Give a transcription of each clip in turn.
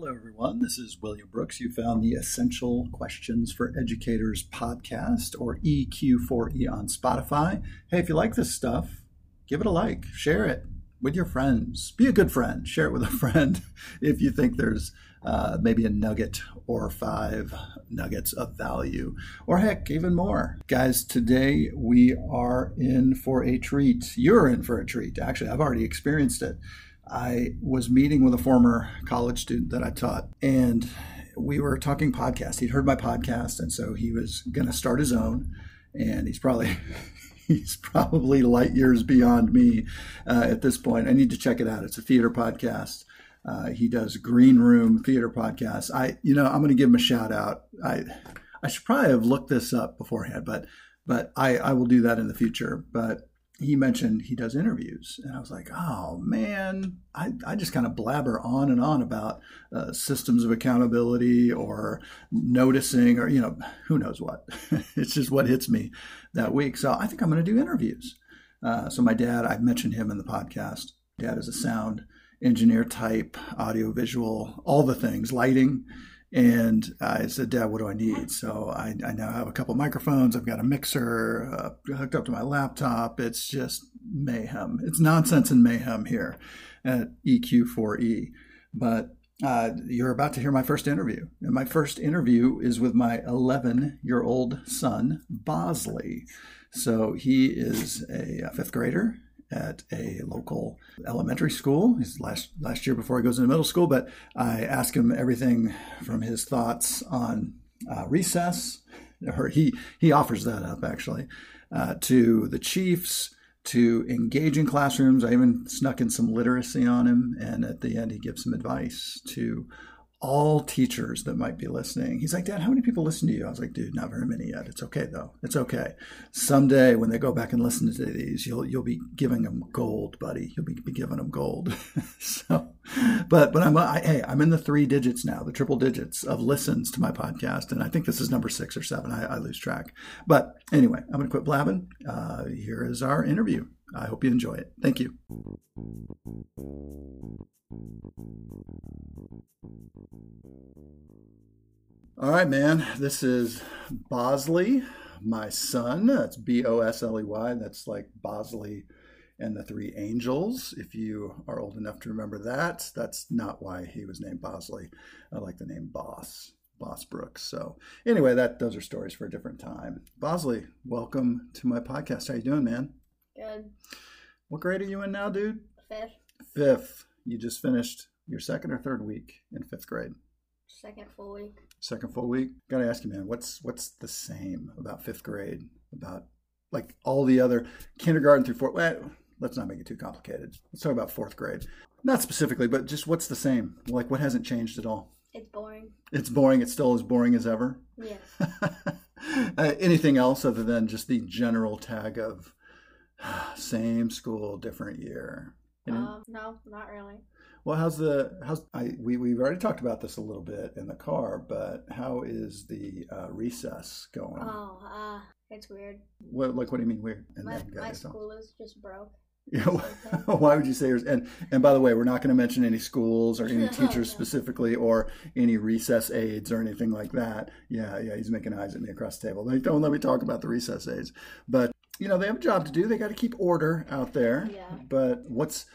Hello, everyone. This is William Brooks. You found the Essential Questions for Educators podcast or EQ4E on Spotify. Hey, if you like this stuff, give it a like, share it with your friends. Be a good friend. Share it with a friend if you think there's uh, maybe a nugget or five nuggets of value, or heck, even more. Guys, today we are in for a treat. You're in for a treat. Actually, I've already experienced it. I was meeting with a former college student that I taught, and we were talking podcast. He'd heard my podcast, and so he was going to start his own. And he's probably he's probably light years beyond me uh, at this point. I need to check it out. It's a theater podcast. Uh, he does Green Room Theater Podcast. I, you know, I'm going to give him a shout out. I, I should probably have looked this up beforehand, but, but I, I will do that in the future. But he mentioned he does interviews, and I was like, oh man, I, I just kind of blabber on and on about uh, systems of accountability or noticing or you know who knows what. it's just what hits me that week. So I think I'm going to do interviews. Uh, so my dad, I've mentioned him in the podcast. Dad is a sound engineer type, audio, visual, all the things, lighting. And I said, Dad, what do I need? So I, I now have a couple microphones. I've got a mixer uh, hooked up to my laptop. It's just mayhem. It's nonsense and mayhem here at EQ4E. But uh, you're about to hear my first interview. And my first interview is with my 11 year old son, Bosley. So he is a fifth grader at a local elementary school. He's last last year before he goes into middle school, but I ask him everything from his thoughts on uh, recess, or he he offers that up actually, uh, to the Chiefs, to engaging classrooms. I even snuck in some literacy on him, and at the end he gives some advice to all teachers that might be listening. He's like, Dad, how many people listen to you? I was like, dude, not very many yet. It's okay though. It's okay. Someday when they go back and listen to these, you'll you'll be giving them gold, buddy. You'll be, be giving them gold. so, but but I'm I, hey, I'm in the three digits now, the triple digits of listens to my podcast, and I think this is number six or seven. I, I lose track. But anyway, I'm gonna quit blabbing. Uh, here is our interview. I hope you enjoy it. Thank you. All right, man. This is Bosley, my son. That's B O S L E Y. That's like Bosley and the Three Angels. If you are old enough to remember that, that's not why he was named Bosley. I like the name Boss. Boss Brooks. So anyway, that those are stories for a different time. Bosley, welcome to my podcast. How you doing, man? Good. What grade are you in now, dude? Fifth. Fifth. You just finished your second or third week in fifth grade. Second full week. Second full week. Got to ask you, man, what's what's the same about fifth grade about like all the other kindergarten through fourth? Well, let's not make it too complicated. Let's talk about fourth grade. Not specifically, but just what's the same? Like what hasn't changed at all? It's boring. It's boring. It's still as boring as ever. Yes. uh, anything else other than just the general tag of same school, different year? You know? um, no, not really. Well, how's the how's I we we've already talked about this a little bit in the car, but how is the uh, recess going? Oh, uh, it's weird. What like what do you mean weird? And my, my school is just broke. Yeah, why would you say yours? And and by the way, we're not going to mention any schools or any teachers specifically, or any recess aides or anything like that. Yeah, yeah, he's making eyes at me across the table. Like, don't let me talk about the recess aides. But you know, they have a job to do. They got to keep order out there. Yeah. But what's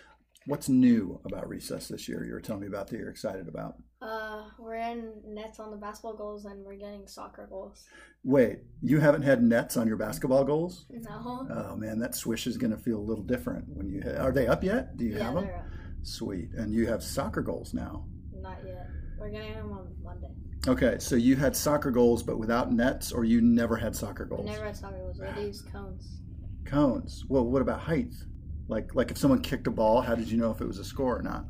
what's new about recess this year? You were telling me about that you're excited about. Uh, we're in nets on the basketball goals, and we're getting soccer goals. Wait, you haven't had nets on your basketball goals? No. Oh man, that swish is going to feel a little different when you. Are they up yet? Do you yeah, have them? They're up. Sweet, and you have soccer goals now. Not yet. We're getting them on Monday. Okay, so you had soccer goals, but without nets, or you never had soccer goals? Never had soccer goals. We used cones. Cones. Well, what about height? Like, like if someone kicked a ball, how did you know if it was a score or not?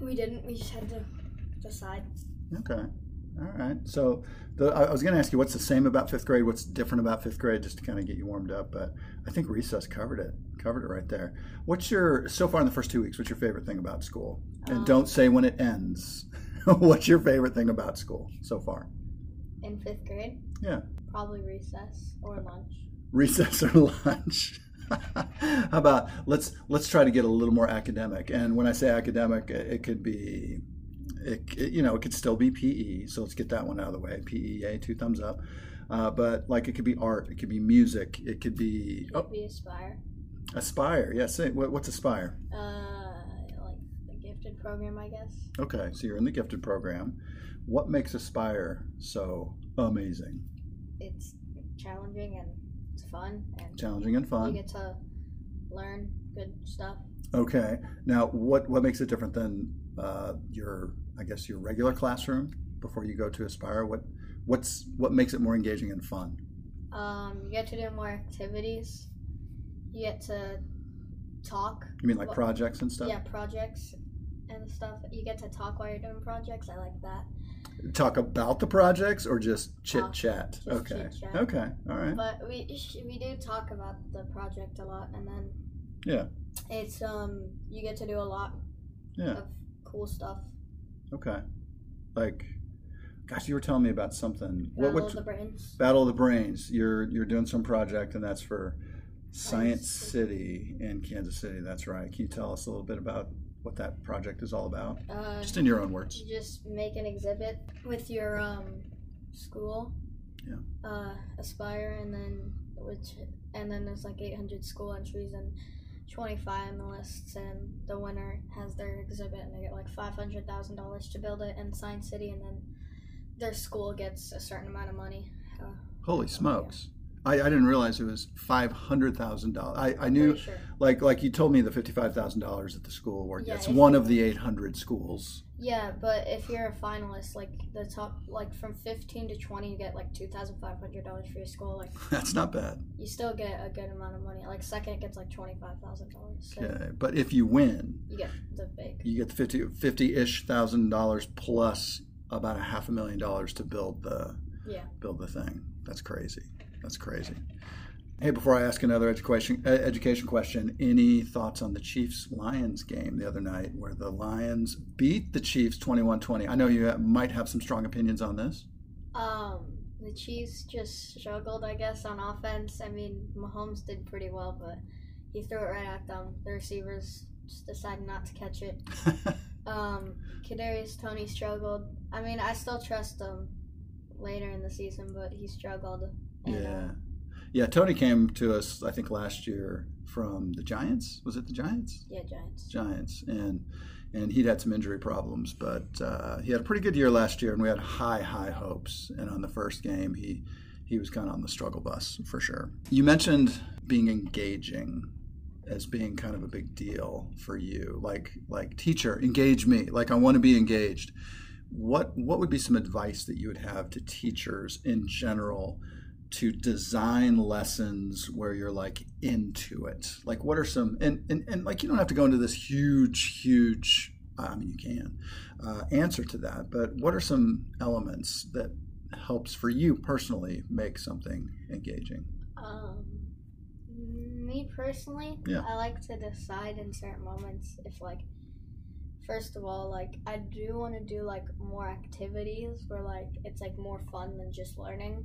We didn't. We just had to decide. Okay. All right. So the, I was going to ask you what's the same about fifth grade, what's different about fifth grade, just to kind of get you warmed up. But I think recess covered it, covered it right there. What's your so far in the first two weeks? What's your favorite thing about school? And Um, don't say when it ends. what's your favorite thing about school so far? In fifth grade, Yeah, probably recess or lunch. recess or lunch. How about let's let's try to get a little more academic. And when I say academic, it it could be it, it, you know, it could still be PE. So let's get that one out of the way. PE, yay, two thumbs up. Uh, but like it could be art, it could be music, it could be Could be Aspire. Aspire. Yes. what, what's Aspire? Uh, gifted program, I guess. Okay, so you're in the gifted program. What makes Aspire so amazing? It's challenging and it's fun and Challenging and fun. you get to learn good stuff. Okay. Now, what what makes it different than uh, your, I guess, your regular classroom before you go to Aspire? What what's what makes it more engaging and fun? Um, you get to do more activities. You get to talk. You mean like projects and stuff? Yeah, projects and stuff. You get to talk while you're doing projects. I like that. Talk about the projects or just chit chat? Okay. chit-chat. Okay. All right. But we we do talk about the project a lot, and then Yeah. it's um you get to do a lot Yeah. of cool stuff. Okay. Like, gosh, you were telling me about something. What Battle what of the brains. Battle of the Brains. You're you're doing some project, and that's for Science Science City in Kansas City. That's right. Can you tell us a little bit about what that project is all about? Uh, Just in your own words. you just make an exhibit with your um school. Yeah. Uh, Aspire, and then which and then there's like 800 school entries and 20 finalists, and the winner has their exhibit, and they get like $500,000 to build it in Science City, and then their school gets a certain amount of money. Uh, Holy smokes! I, I didn't realize it was five hundred thousand dollars. I, I knew, sure. like like you told me, the fifty five thousand dollars at the school award. Yeah, it's one of the eight hundred schools. Yeah, but if you're a finalist, like the top, like from 15 to 20, you get like $2,500 for your school. Like That's not bad. you still get a good amount of money. Like second gets like twenty five thousand dollars. So Okay. But if you win, you get the big. you get the 50 50-ish thousand dollars plus about a half a million dollars to build the Yeah. build the thing that's crazy that's crazy hey before i ask another education education question any thoughts on the chiefs lions game the other night where the lions beat the chiefs 21-20 i know you might have some strong opinions on this Um, the Chiefs just struggled, I guess, on offense. I mean, Mahomes did pretty well, but he threw it right at them. The receivers just decided not to catch it. Um, Kadarius Toney struggled. I mean, I still trust him later in the season, but he struggled. And, yeah yeah Toney came to us i think last year from the giants was it the giants yeah, Giants. Giants, and and he'd had some injury problems, but uh, he had a pretty good year last year, and we had high high hopes. And on the first game, he he was kind of on the struggle bus for sure. You mentioned being engaging as being kind of a big deal for you, like like teacher engage me, like I want to be engaged. What what would be some advice that you would have to teachers in general? To design lessons where you're like into it like what are some and and, and like you don't have to go into this huge huge i mean you can uh, answer to that but what are some elements that helps for you personally make something engaging Um, me personally, Yeah. I like to decide in certain moments if like, first of all, like I do want to do like more activities where like it's like more fun than just learning,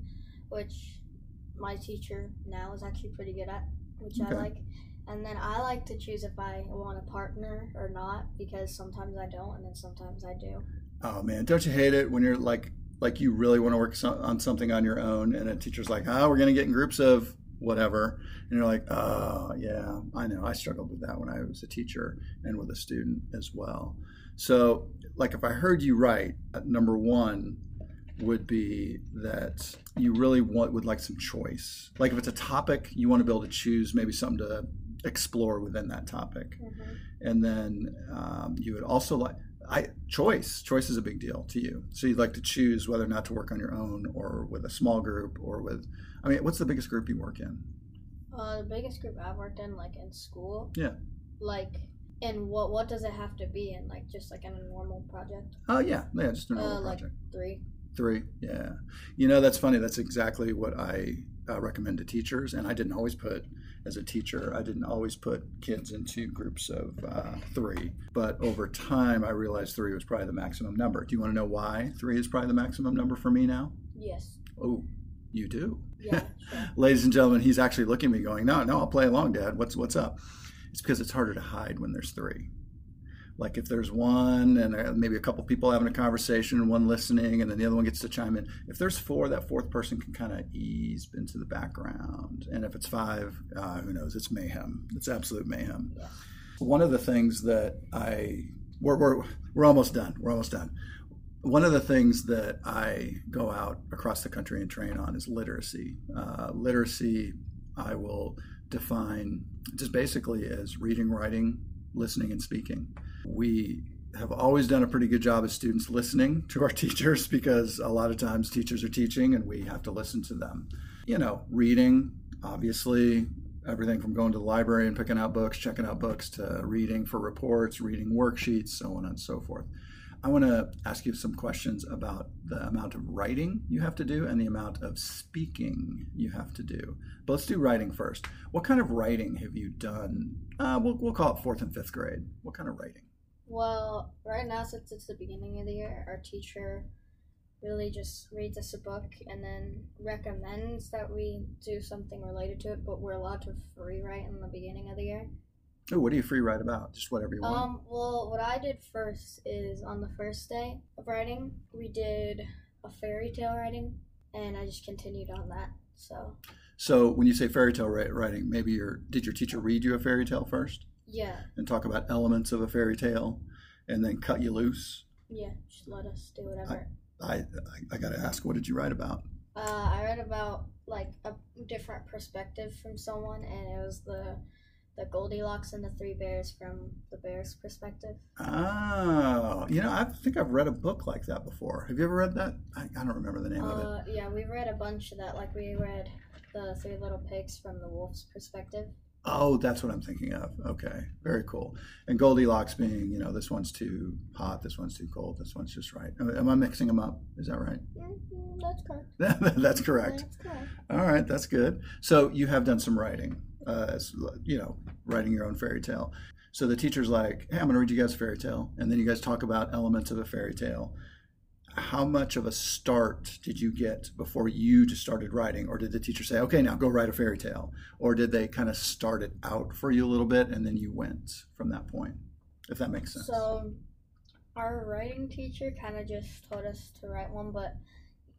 which my teacher now is actually pretty good at, which Okay. I like. And then I like to choose if I want a partner or not because sometimes I don't, and then sometimes I do. oh man don't you hate it when you're like like you really want to work so- on something on your own and a teacher's like oh we're going to get in groups of whatever and you're like oh yeah i know i struggled with that when i was a teacher and with a student as well so like if i heard you right uh, number one would be that you really want would like some choice like if it's a topic you want to be able to choose maybe something to explore within that topic and then um, you would also like I choice choice is a big deal to you. So you'd like to choose whether or not to work on your own or with a small group or with. I mean, what's the biggest group you work in? Uh, the biggest group I've worked in, like in school. Yeah. Like, and what what does it have to be in? Like, just like in a normal project. Oh yeah, yeah, just a normal Uh, like- Three. Three, yeah. You know, that's funny. That's exactly what I uh, recommend to teachers. And I didn't always put, as a teacher, I didn't always put kids into groups of uh, three. But over time, I realized three was probably the maximum number. Do you want to know why three is probably the maximum number for me now? Yes. Oh, you do. Yeah. sure. Ladies and gentlemen, he's actually looking at me going, no, no, I'll play along, Dad. What's, what's up? It's because it's harder to hide when there's three. Like if there's one and uh, maybe a couple people having a conversation and one listening and then the other one gets to chime in if there's four that fourth person can kind of ease into the background. And if it's five uh, who knows? It's mayhem. It's absolute mayhem. Yeah. one of the things that i we're, we're, we're almost done. We're almost done. One of the things that i go out across the country and train on is literacy. Uh, literacy i will define just basically as reading writing listening and speaking we have always done a pretty good job as students listening to our teachers because a lot of times teachers are teaching and we have to listen to them. You know, reading, obviously, everything from going to the library and picking out books, checking out books, to reading for reports, reading worksheets, so on and so forth. I want to ask you some questions about the amount of writing you have to do and the amount of speaking you have to do. But let's do writing first. What kind of writing have you done? Uh, we'll, we'll call it fourth and fifth grade. What kind of writing? Well, right now, since it's the beginning of the year, our teacher really just reads us a book and then recommends that we do something related to it, but we're allowed to free write in the beginning of the year. Oh, what do you free write about? Just whatever you want. Um, well, what I did first is on the first day of writing, we did a fairy tale writing, and I just continued on that. So, so when you say fairy tale writing, maybe your did your teacher read you a fairy tale first yeah, and talk about elements of a fairy tale, and then cut you loose? yeah, just let us do whatever. I I, I got to ask, what did you write about? Uh, I read about like a different perspective from someone, and it was the the Goldilocks and the Three Bears from the bear's perspective. Oh, you know, I think I've read a book like that before. Have you ever read that? I, I don't remember the name of it. Uh, yeah, we read a bunch of that. Like we read the Three Little Pigs from the wolf's perspective. Oh, that's what I'm thinking of. Okay, very cool. And Goldilocks being, you know, this one's too hot, this one's too cold, this one's just right. Am I mixing them up? Is that right? Mm, that's correct. that's correct. That's correct. All right, that's good. So you have done some writing, uh, you know, writing your own fairy tale. So the teacher's like, "Hey, I'm going to read you guys a fairy tale," and then you guys talk about elements of a fairy tale. How much of a start did you get before you just started writing, or did the teacher say, "Okay, now go write a fairy tale," or did they kind of start it out for you a little bit and then you went from that point? If that makes sense. So, our writing teacher kind of just told us to write one, but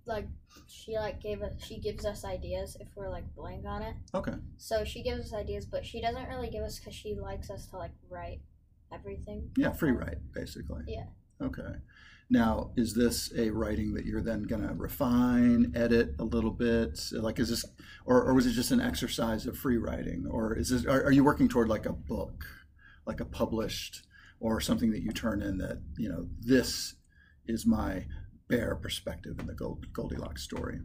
like she like gave us she gives us ideas if we're like blank on it. okay. So she gives us ideas, but she doesn't really give us because she likes us to like write everything. Yeah, free write, basically. Yeah. Okay. Now, is this a writing that you're then going to refine, edit a little bit? Like, is this, or, or was it just an exercise of free writing? Or is this, are, are you working toward like a book, like a published, or something that you turn in that, you know, this is my bear perspective in the Gold, Goldilocks story?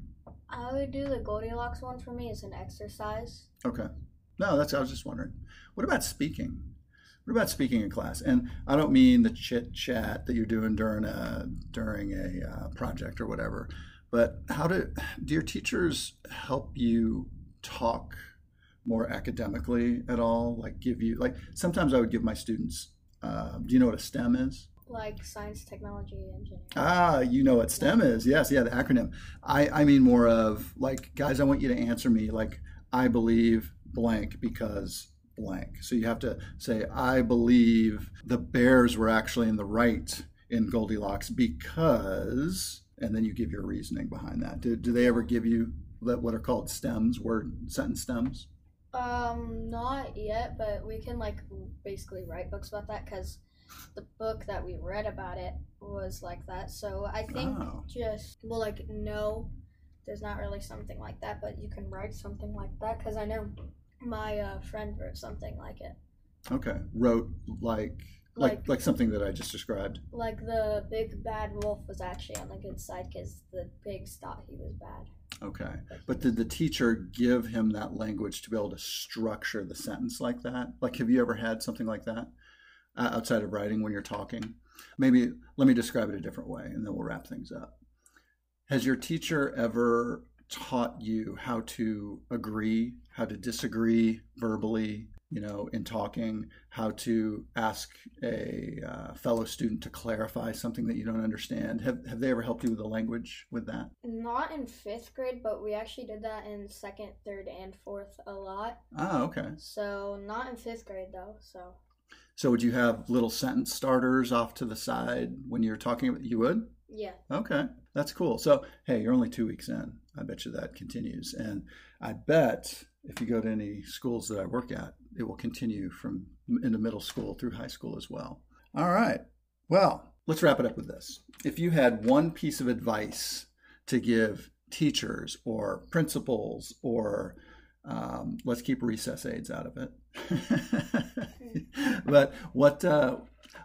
I would do the Goldilocks one for me as an exercise. Okay. No, that's, I was just wondering. What about speaking? What about speaking in class? And I don't mean the chit chat that you're doing during a during a uh, project or whatever, but how do do your teachers help you talk more academically at all? Like give you like sometimes I would give my students. Uh, do you know what a STEM is? Like science, technology, engineering. Ah, you know what STEM is. Yes, yeah, the acronym. I, I mean more of like, guys, I want you to answer me like, I believe blank because blank. So you have to say, I believe the bears were actually in the right in Goldilocks because, and then you give your reasoning behind that. Do, do they ever give you what are called stems, word sentence stems? Um, not yet, but we can like basically write books about that because the book that we read about it was like that. So I think Oh. just well, like no, there's not really something like that, but you can write something like that because I know my uh, friend wrote something like it. Okay, wrote like like Like- like something that I just described. Like the big bad wolf was actually on the good side because the pigs thought he was bad. Okay. But did the teacher give him that language to be able to structure the sentence like that? Like, have you ever had something like that uh, outside of writing when you're talking? Maybe let me describe it a different way and then we'll wrap things up. Has your teacher ever taught you how to agree, how to disagree verbally, you know, in talking, how to ask a uh, fellow student to clarify something that you don't understand? Have, have they ever helped you with the language with that? Not in fifth grade, but we actually did that in second, third, and fourth a lot. Ah, okay. So not in fifth grade though. So So would you have little sentence starters off to the side when you're talking? You would? Yeah. Okay, that's cool. So, hey, you're only two weeks in. I bet you that continues. And I bet if you go to any schools that I work at, it will continue from into middle school through high school as well. All right. Well, let's wrap it up with this. If you had one piece of advice to give teachers or principals or um, let's keep recess aides out of it. but what? Uh,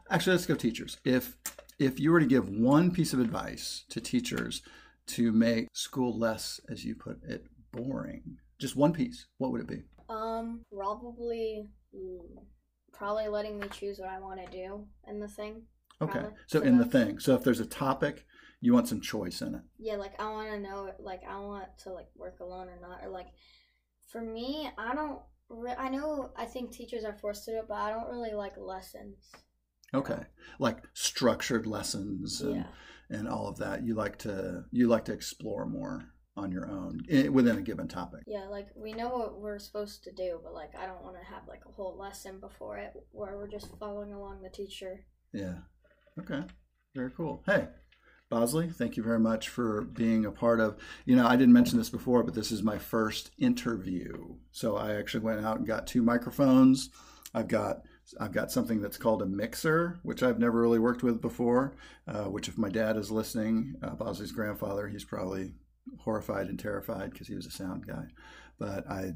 actually, let's go teachers. If if you were to give one piece of advice to teachers to make school less, as you put it, boring, just one piece, what would it be? Um, probably, mm, probably letting me choose what I want to do in the thing. Okay. Probably. So So in the thing, so if there's a topic, you want some choice in it. Yeah, like I want to know, like I want to like work alone or not, or like for me, I don't. Re- I know I think teachers are forced to do it, but I don't really like lessons. Okay. Like structured lessons and, Yeah. and all of that. You like to you like to explore more on your own within a given topic. Yeah, like we know what we're supposed to do, but like I don't want to have like a whole lesson before it where we're just following along the teacher. Yeah. Okay. Very cool. Hey, Bosley, thank you very much for being a part of. You know, I didn't mention this before, but this is my first interview. So I actually went out and got two microphones. I've got I've got something that's called a mixer, which I've never really worked with before. Uh, which, if my dad is listening, uh, Bosley's grandfather, he's probably horrified and terrified because he was a sound guy. But I,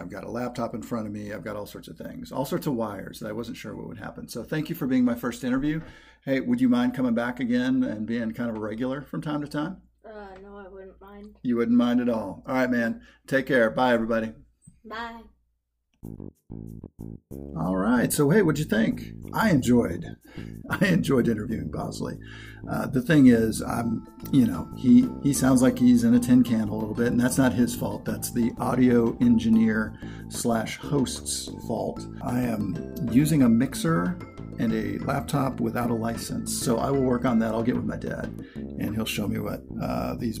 I've got a laptop in front of me. I've got all sorts of things, all sorts of wires that I wasn't sure what would happen. So thank you for being my first interview. Hey, would you mind coming back again and being kind of a regular from time to time? Uh, no, I wouldn't mind. You wouldn't mind at all. All right, man. Take care. Bye, everybody. Bye. All right. So, hey, what'd you think? I enjoyed. I enjoyed interviewing Bosley. Uh, the thing is, I'm, you know, he he sounds like he's in a tin can a little bit, and that's not his fault. That's the audio engineer slash host's fault. I am using a mixer and a laptop without a license, so I will work on that. I'll get with my dad, and he'll show me what uh, these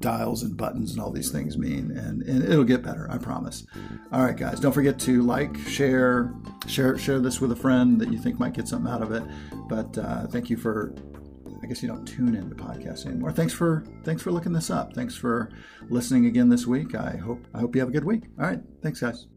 dials and buttons and all these things mean and, and it'll get better i promise. All right guys don't forget to like share share share this with a friend that you think might get something out of it. But uh, thank you for i guess you don't tune into podcasts anymore. Thanks for thanks for looking this up. Thanks for listening again this week. I hope i hope you have a good week. All right thanks guys